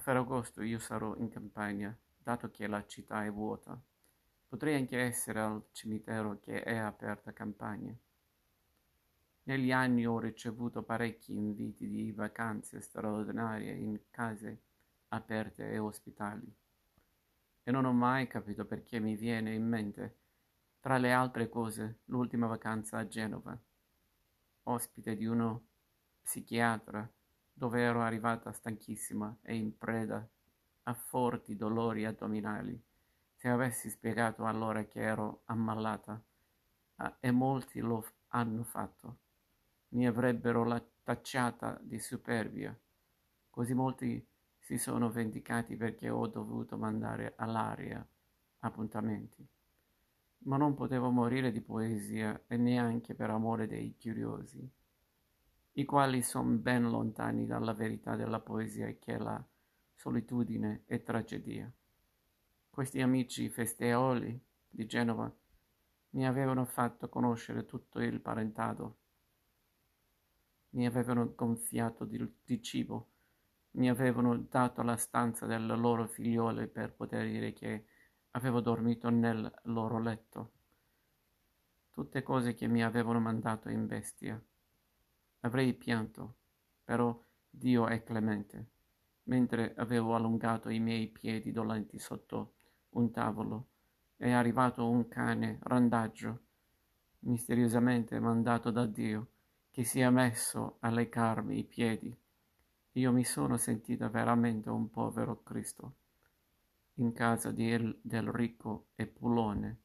Ferragosto io sarò in campagna, dato che la città è vuota. Potrei anche essere al cimitero che è aperta campagna. Negli anni ho ricevuto parecchi inviti di vacanze straordinarie in case aperte e ospitali e non ho mai capito perché mi viene in mente, tra le altre cose, l'ultima vacanza a Genova, ospite di uno psichiatra dove ero arrivata stanchissima e in preda a forti dolori addominali. Se avessi spiegato allora che ero ammalata, ah, e molti lo hanno fatto, mi avrebbero la tacciata di superbia. Così molti si sono vendicati perché ho dovuto mandare all'aria appuntamenti. Ma non potevo morire di poesia e neanche per amore dei curiosi i quali sono ben lontani dalla verità della poesia che la solitudine e tragedia. Questi amici festeoli di Genova mi avevano fatto conoscere tutto il parentado, mi avevano gonfiato di, di cibo, mi avevano dato la stanza delle loro figliole per poter dire che avevo dormito nel loro letto. Tutte cose che mi avevano mandato in bestia. Avrei pianto, però Dio è clemente. Mentre avevo allungato i miei piedi dolenti sotto un tavolo, è arrivato un cane randaggio, misteriosamente mandato da Dio, che si è messo a leccarmi i piedi. Io mi sono sentita veramente un povero Cristo in casa di el, del ricco e pulone